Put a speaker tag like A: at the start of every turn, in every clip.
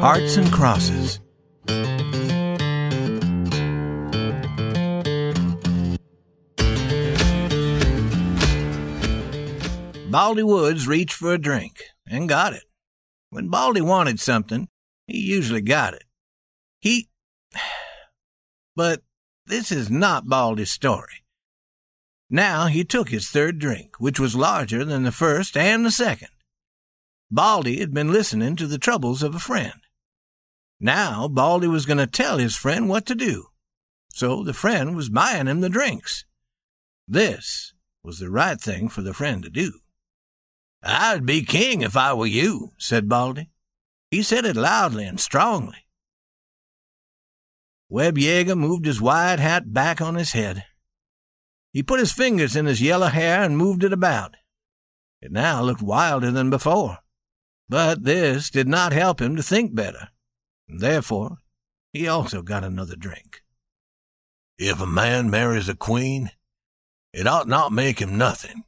A: Hearts and Crosses. Baldy Woods reached for a drink and got it. When Baldy wanted something, he usually got it. He. But this is not Baldy's story. Now he took his third drink, which was larger than the first and the second. Baldy had been listening to the troubles of a friend. Now Baldy was going to tell his friend what to do. So the friend was buying him the drinks. This was the right thing for the friend to do. I'd be king if I were you, said Baldy. He said it loudly and strongly. Webb Yeager moved his wide hat back on his head. He put his fingers in his yellow hair and moved it about. It now looked wilder than before. But this did not help him to think better. Therefore, he also got another drink.
B: If a man marries a queen, it ought not make him nothing,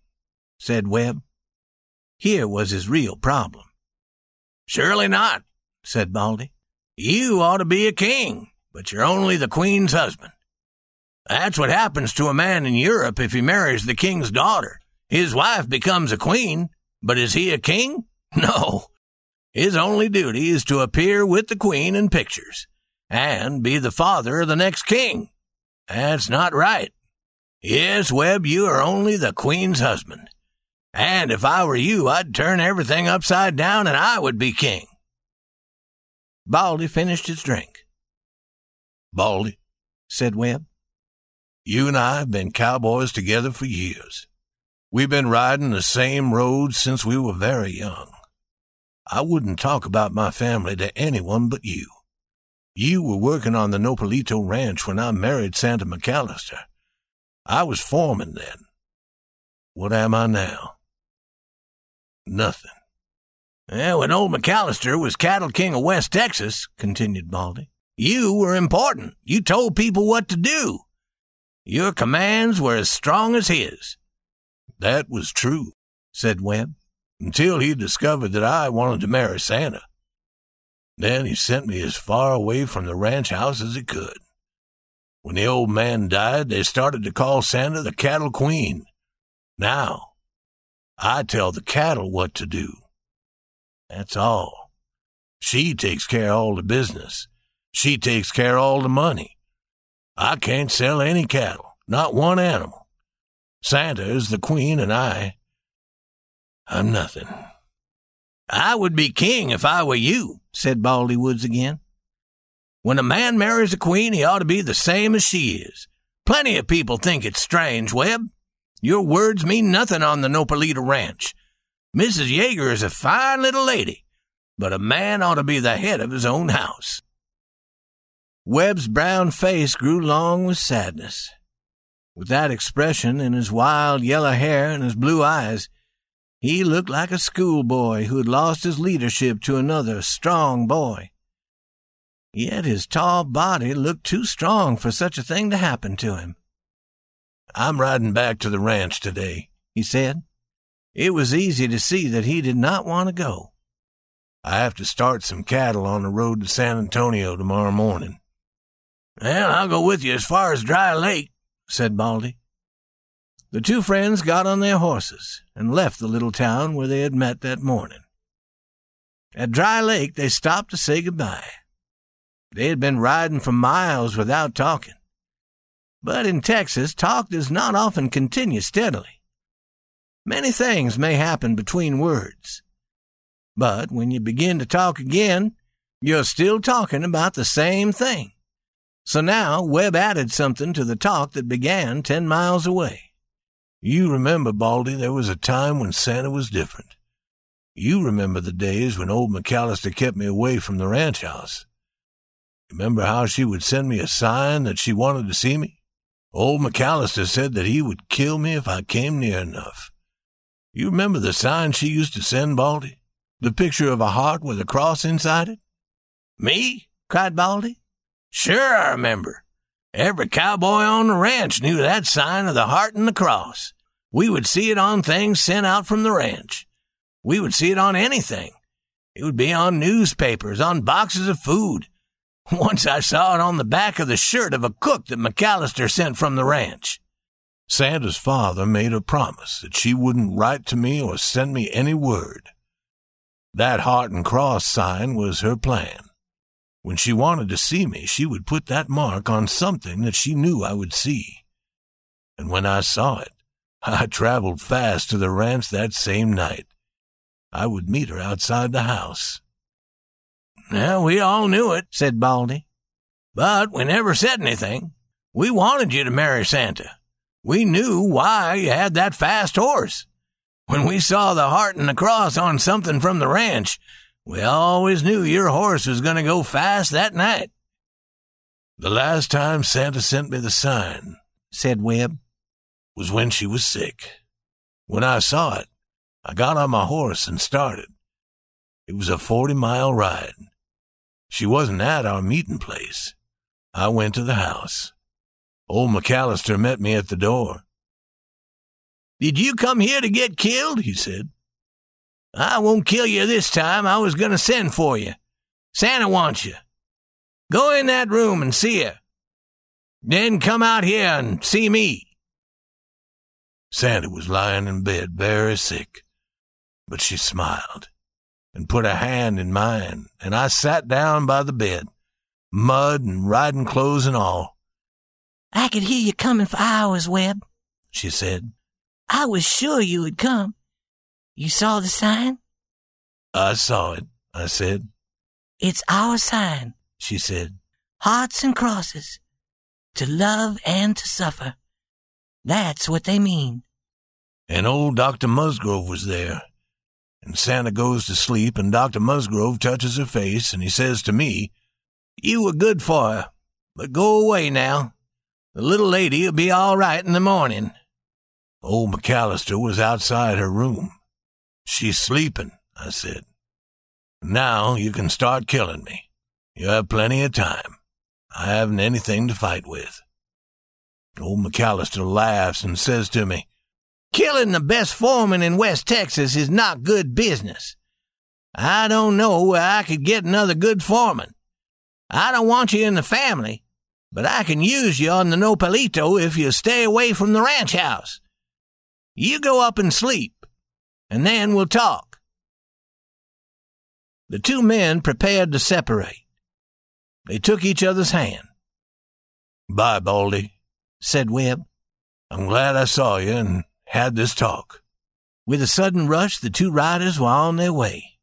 B: said Webb.
A: Here was his real problem.
B: Surely not, said Baldy. You ought to be a king but you're only the queen's husband. That's what happens to a man in Europe if he marries the king's daughter. His wife becomes a queen, but is he a king? No. His only duty is to appear with the queen in pictures and be the father of the next king. That's not right. Yes, Webb, you are only the queen's husband. And if I were you, I'd turn everything upside down and I would be king.
A: Baldy finished his drink.
B: Baldy, said Webb. You and I have been cowboys together for years. We've been riding the same roads since we were very young. I wouldn't talk about my family to anyone but you. You were working on the Nopalito Ranch when I married Santa McAllister. I was foreman then. What am I now? Nothing.
A: Well, when old McAllister was cattle king of West Texas, continued Baldy, you were important. You told people what to do. Your commands were as strong as his.
B: That was true, said Webb, until he discovered that I wanted to marry Santa. Then he sent me as far away from the ranch house as he could. When the old man died, they started to call Santa the cattle queen. Now, I tell the cattle what to do. That's all. She takes care of all the business. She takes care of all the money. I can't sell any cattle, not one animal. Santa is the queen, and I. I'm nothing.
A: I would be king if I were you, said Baldy Woods again. When a man marries a queen, he ought to be the same as she is. Plenty of people think it's strange, Webb. Your words mean nothing on the Nopalito Ranch. Mrs. Yeager is a fine little lady, but a man ought to be the head of his own house. Webb's brown face grew long with sadness. With that expression in his wild yellow hair and his blue eyes, he looked like a schoolboy who had lost his leadership to another strong boy. Yet his tall body looked too strong for such a thing to happen to him.
B: I'm riding back to the ranch today, he said.
A: It was easy to see that he did not want to go.
B: I have to start some cattle on the road to San Antonio tomorrow morning.
A: Well, I'll go with you as far as Dry Lake, said Baldy. The two friends got on their horses and left the little town where they had met that morning. At Dry Lake, they stopped to say goodbye. They had been riding for miles without talking. But in Texas, talk does not often continue steadily. Many things may happen between words. But when you begin to talk again, you're still talking about the same thing. So now Webb added something to the talk that began ten miles away.
B: You remember, Baldy, there was a time when Santa was different. You remember the days when old McAllister kept me away from the ranch house. Remember how she would send me a sign that she wanted to see me? Old McAllister said that he would kill me if I came near enough. You remember the sign she used to send, Baldy? The picture of a heart with a cross inside it?
A: Me? cried Baldy. Sure, I remember. Every cowboy on the ranch knew that sign of the heart and the cross. We would see it on things sent out from the ranch. We would see it on anything. It would be on newspapers, on boxes of food. Once I saw it on the back of the shirt of a cook that McAllister sent from the ranch.
B: Santa's father made a promise that she wouldn't write to me or send me any word. That heart and cross sign was her plan. When she wanted to see me, she would put that mark on something that she knew I would see. And when I saw it, I traveled fast to the ranch that same night. I would meet her outside the house.
A: Well, we all knew it, said Baldy. But we never said anything. We wanted you to marry Santa. We knew why you had that fast horse. When we saw the heart and the cross on something from the ranch, we always knew your horse was going to go fast that night.
B: The last time Santa sent me the sign,
A: said Webb,
B: was when she was sick. When I saw it, I got on my horse and started. It was a 40 mile ride. She wasn't at our meeting place. I went to the house. Old McAllister met me at the door.
A: Did you come here to get killed? he said. I won't kill you this time. I was going to send for you. Santa wants you. Go in that room and see her. Then come out here and see me.
B: Santa was lying in bed very sick, but she smiled and put a hand in mine, and I sat down by the bed, mud and riding clothes and all.
C: I could hear you coming for hours, Webb,
B: she said.
C: I was sure you would come. You saw the sign?
B: I saw it, I said.
C: It's our sign,
B: she said.
C: Hearts and crosses. To love and to suffer. That's what they mean.
B: And old Dr. Musgrove was there. And Santa goes to sleep, and Dr. Musgrove touches her face, and he says to me,
A: You were good for her, but go away now. The little lady'll be all right in the morning.
B: Old McAllister was outside her room. She's sleeping, I said. Now you can start killing me. You have plenty of time. I haven't anything to fight with. Old McAllister laughs and says to me,
A: Killing the best foreman in West Texas is not good business. I don't know where I could get another good foreman. I don't want you in the family, but I can use you on the Nopalito if you stay away from the ranch house. You go up and sleep, and then we'll talk. The two men prepared to separate. They took each other's hand.
B: Bye, Baldy,
A: said Webb.
B: I'm glad I saw you and had this talk.
A: With a sudden rush, the two riders were on their way.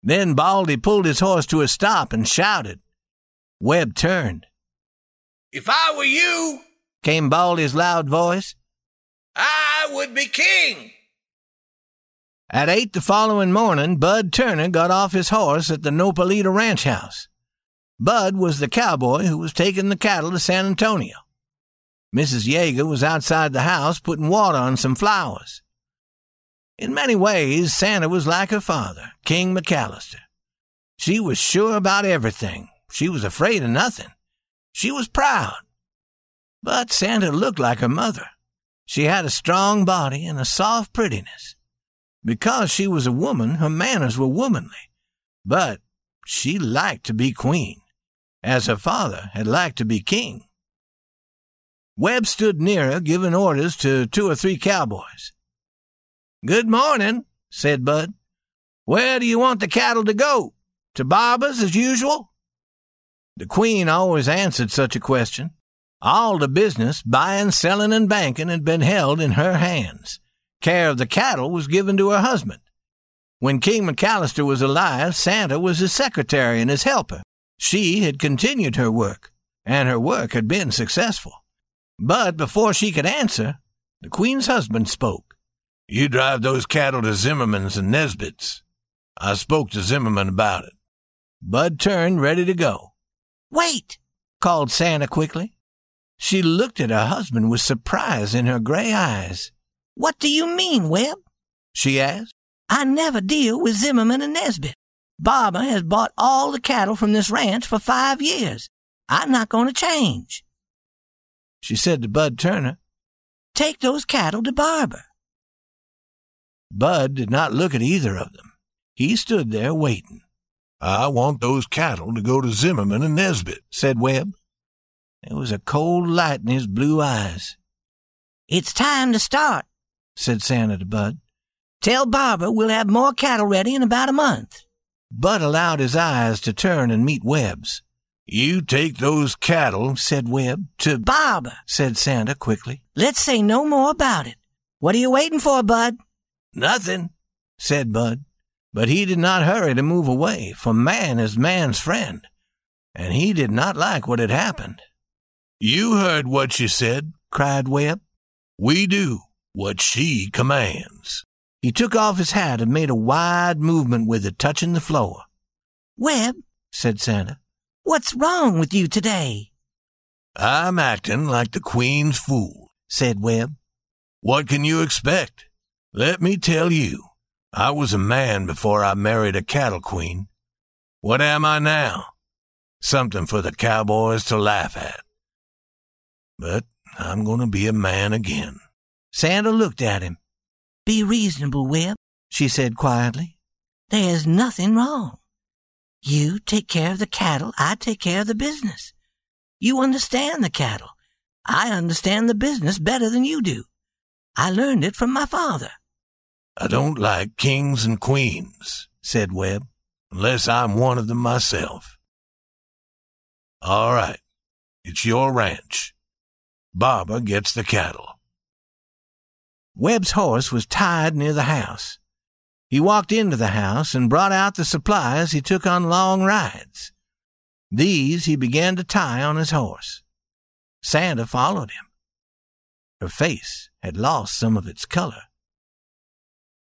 A: Then Baldy pulled his horse to a stop and shouted. Webb turned.
D: If I were you,
A: came Baldy's loud voice,
D: I would be king.
A: At eight the following morning, Bud Turner got off his horse at the Nopalito ranch house. Bud was the cowboy who was taking the cattle to San Antonio. Mrs. Yeager was outside the house putting water on some flowers. In many ways, Santa was like her father, King McAllister. She was sure about everything. She was afraid of nothing. She was proud. But Santa looked like her mother. She had a strong body and a soft prettiness. Because she was a woman, her manners were womanly. But she liked to be queen, as her father had liked to be king. Webb stood near her, giving orders to two or three cowboys. Good morning, said Bud. Where do you want the cattle to go? To Barber's as usual? The Queen always answered such a question. All the business, buying, selling, and banking, had been held in her hands. Care of the cattle was given to her husband. When King McAllister was alive, Santa was his secretary and his helper. She had continued her work, and her work had been successful. But before she could answer, the Queen's husband spoke.
B: You drive those cattle to Zimmerman's and Nesbit's. I spoke to Zimmerman about it.
A: Bud turned, ready to go.
C: Wait,
A: called Santa quickly. She looked at her husband with surprise in her gray eyes.
C: What do you mean, Webb?
A: she asked.
C: I never deal with Zimmerman and Nesbit. Barber has bought all the cattle from this ranch for five years. I'm not going to change
A: she said to Bud Turner.
C: Take those cattle to Barber.
A: Bud did not look at either of them. He stood there waiting.
B: I want those cattle to go to Zimmerman and Nesbit,
A: said Webb. There was a cold light in his blue eyes.
C: It's time to start,
A: said Santa to Bud.
C: Tell Barber we'll have more cattle ready in about a month.
A: Bud allowed his eyes to turn and meet Webb's.
B: You take those cattle,
A: said Webb, to
C: Barber,
A: said Santa quickly.
C: Let's say no more about it. What are you waiting for, Bud?
A: Nothing, said Bud. But he did not hurry to move away, for man is man's friend, and he did not like what had happened.
B: You heard what she said,
A: cried Webb.
B: We do what she commands.
A: He took off his hat and made a wide movement with it, touching the floor.
C: Webb,
A: said Santa,
C: what's wrong with you today?
B: I'm acting like the Queen's fool,
A: said Webb.
B: What can you expect? Let me tell you. I was a man before I married a cattle queen. What am I now? Something for the cowboys to laugh at. But I'm going to be a man again.
A: Santa looked at him.
C: Be reasonable, Webb,
A: she said quietly.
C: There's nothing wrong. You take care of the cattle, I take care of the business. You understand the cattle. I understand the business better than you do. I learned it from my father.
B: I don't like kings and queens, said Webb, unless I'm one of them myself. All right, it's your ranch. Barber gets the cattle.
A: Webb's horse was tied near the house. He walked into the house and brought out the supplies he took on long rides. These he began to tie on his horse. Santa followed him. Her face had lost some of its color.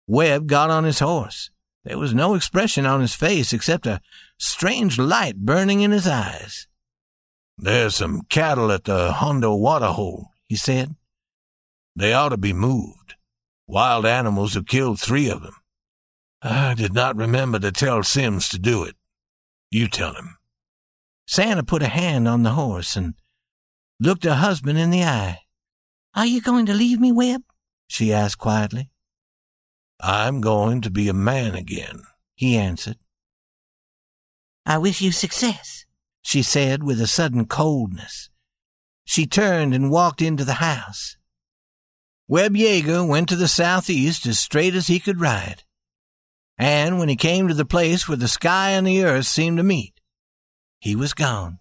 A: Webb got on his horse. There was no expression on his face except a strange light burning in his eyes.
B: There's some cattle at the Hondo water hole, he said. They ought to be moved. Wild animals have killed three of them. I did not remember to tell Sims to do it. You tell him.
A: Santa put a hand on the horse and looked her husband in the eye.
C: Are you going to leave me, Webb?
A: she asked quietly.
B: I'm going to be a man again, he answered.
C: I wish you success,
A: she said with a sudden coldness. She turned and walked into the house. Webb Yeager went to the southeast as straight as he could ride. And when he came to the place where the sky and the earth seemed to meet, he was gone.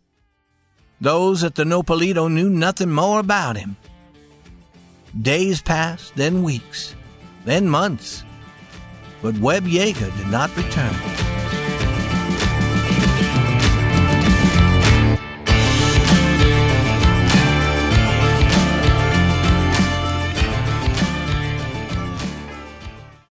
A: Those at the Nopalito knew nothing more about him. Days passed, then weeks then months. But Webb Yeager did not return.